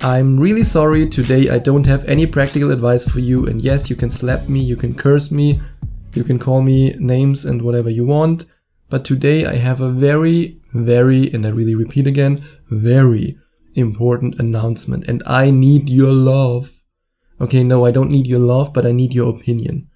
I'm really sorry. Today I don't have any practical advice for you, and yes, you can slap me, you can curse me, you can call me names and whatever you want, but today I have a very, very, and I really repeat again, very important announcement, and I need your love. Okay, no, I don't need your love, but I need your opinion.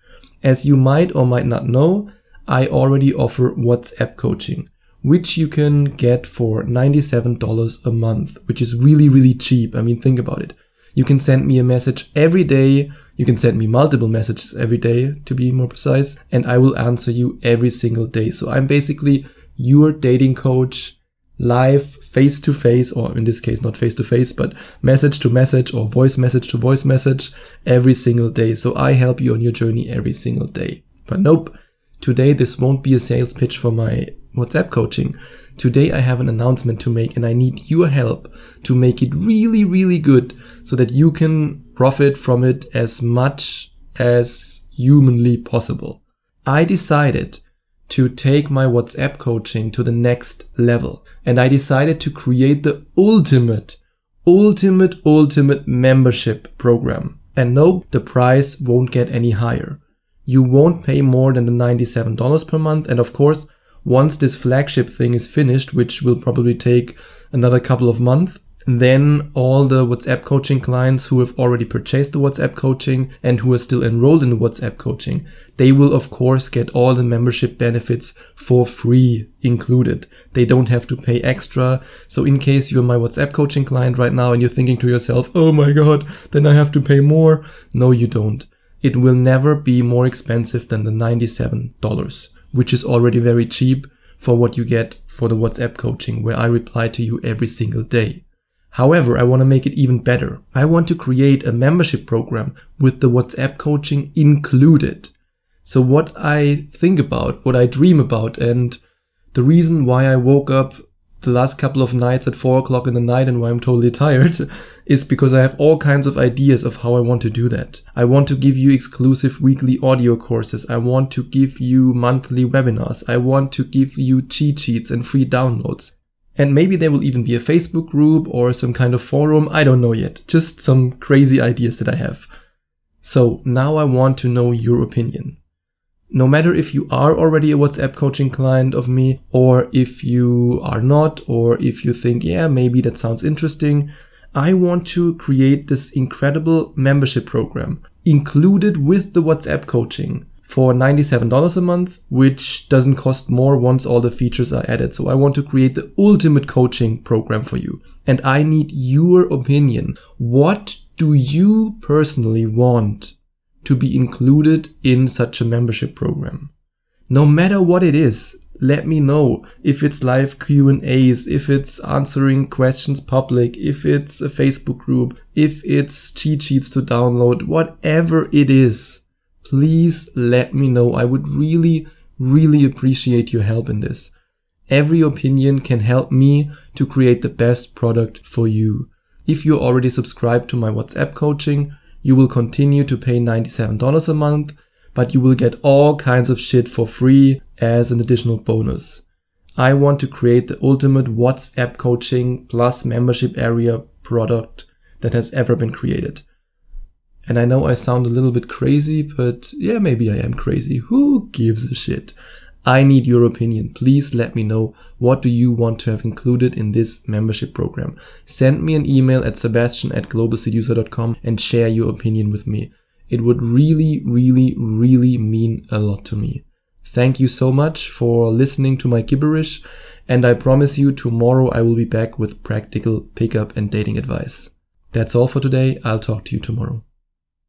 As you might or might not know, I already offer WhatsApp coaching which you can get for $97 a month, which is really, really cheap. I mean, think about it. You can send me a message every day. You can send me multiple messages every day, to be more precise, and I will answer you every single day. So I'm basically your dating coach live face to face, or in this case, not face to face, but message to message or voice message to voice message every single day. So I help you on your journey every single day. But nope, today this won't be a sales pitch for my WhatsApp coaching. Today I have an announcement to make and I need your help to make it really, really good so that you can profit from it as much as humanly possible. I decided to take my WhatsApp coaching to the next level and I decided to create the ultimate, ultimate, ultimate membership program. And no, the price won't get any higher. You won't pay more than the $97 per month. And of course, once this flagship thing is finished, which will probably take another couple of months, then all the WhatsApp coaching clients who have already purchased the WhatsApp coaching and who are still enrolled in WhatsApp coaching, they will of course get all the membership benefits for free included. They don't have to pay extra. So in case you're my WhatsApp coaching client right now and you're thinking to yourself, oh my God, then I have to pay more. No, you don't. It will never be more expensive than the $97 which is already very cheap for what you get for the WhatsApp coaching, where I reply to you every single day. However, I want to make it even better. I want to create a membership program with the WhatsApp coaching included. So what I think about, what I dream about, and the reason why I woke up the last couple of nights at four o'clock in the night and why I'm totally tired is because I have all kinds of ideas of how I want to do that. I want to give you exclusive weekly audio courses. I want to give you monthly webinars. I want to give you cheat sheets and free downloads. And maybe there will even be a Facebook group or some kind of forum. I don't know yet. Just some crazy ideas that I have. So now I want to know your opinion no matter if you are already a WhatsApp coaching client of me, or if you are not, or if you think, yeah, maybe that sounds interesting, I want to create this incredible membership program included with the WhatsApp coaching for $97 a month, which doesn't cost more once all the features are added. So I want to create the ultimate coaching program for you. And I need your opinion. What do you personally want to be included in such a membership program. No matter what it is, let me know if it's live Q&As, if it's answering questions public, if it's a Facebook group, if it's cheat sheets to download, whatever it is. Please let me know. I would really, really appreciate your help in this. Every opinion can help me to create the best product for you. If you're already subscribed to my WhatsApp coaching, you will continue to pay $97 a month, but you will get all kinds of shit for free as an additional bonus. I want to create the ultimate WhatsApp coaching plus membership area product that has ever been created. And I know I sound a little bit crazy, but yeah, maybe I am crazy. Who gives a shit? I need your opinion. Please let me know what do you want to have included in this membership program. Send me an email at sebastian at globalseducer.com and share your opinion with me. It would really, really, really mean a lot to me. Thank you so much for listening to my gibberish, and I promise you tomorrow I will be back with practical pickup and dating advice. That's all for today. I'll talk to you tomorrow.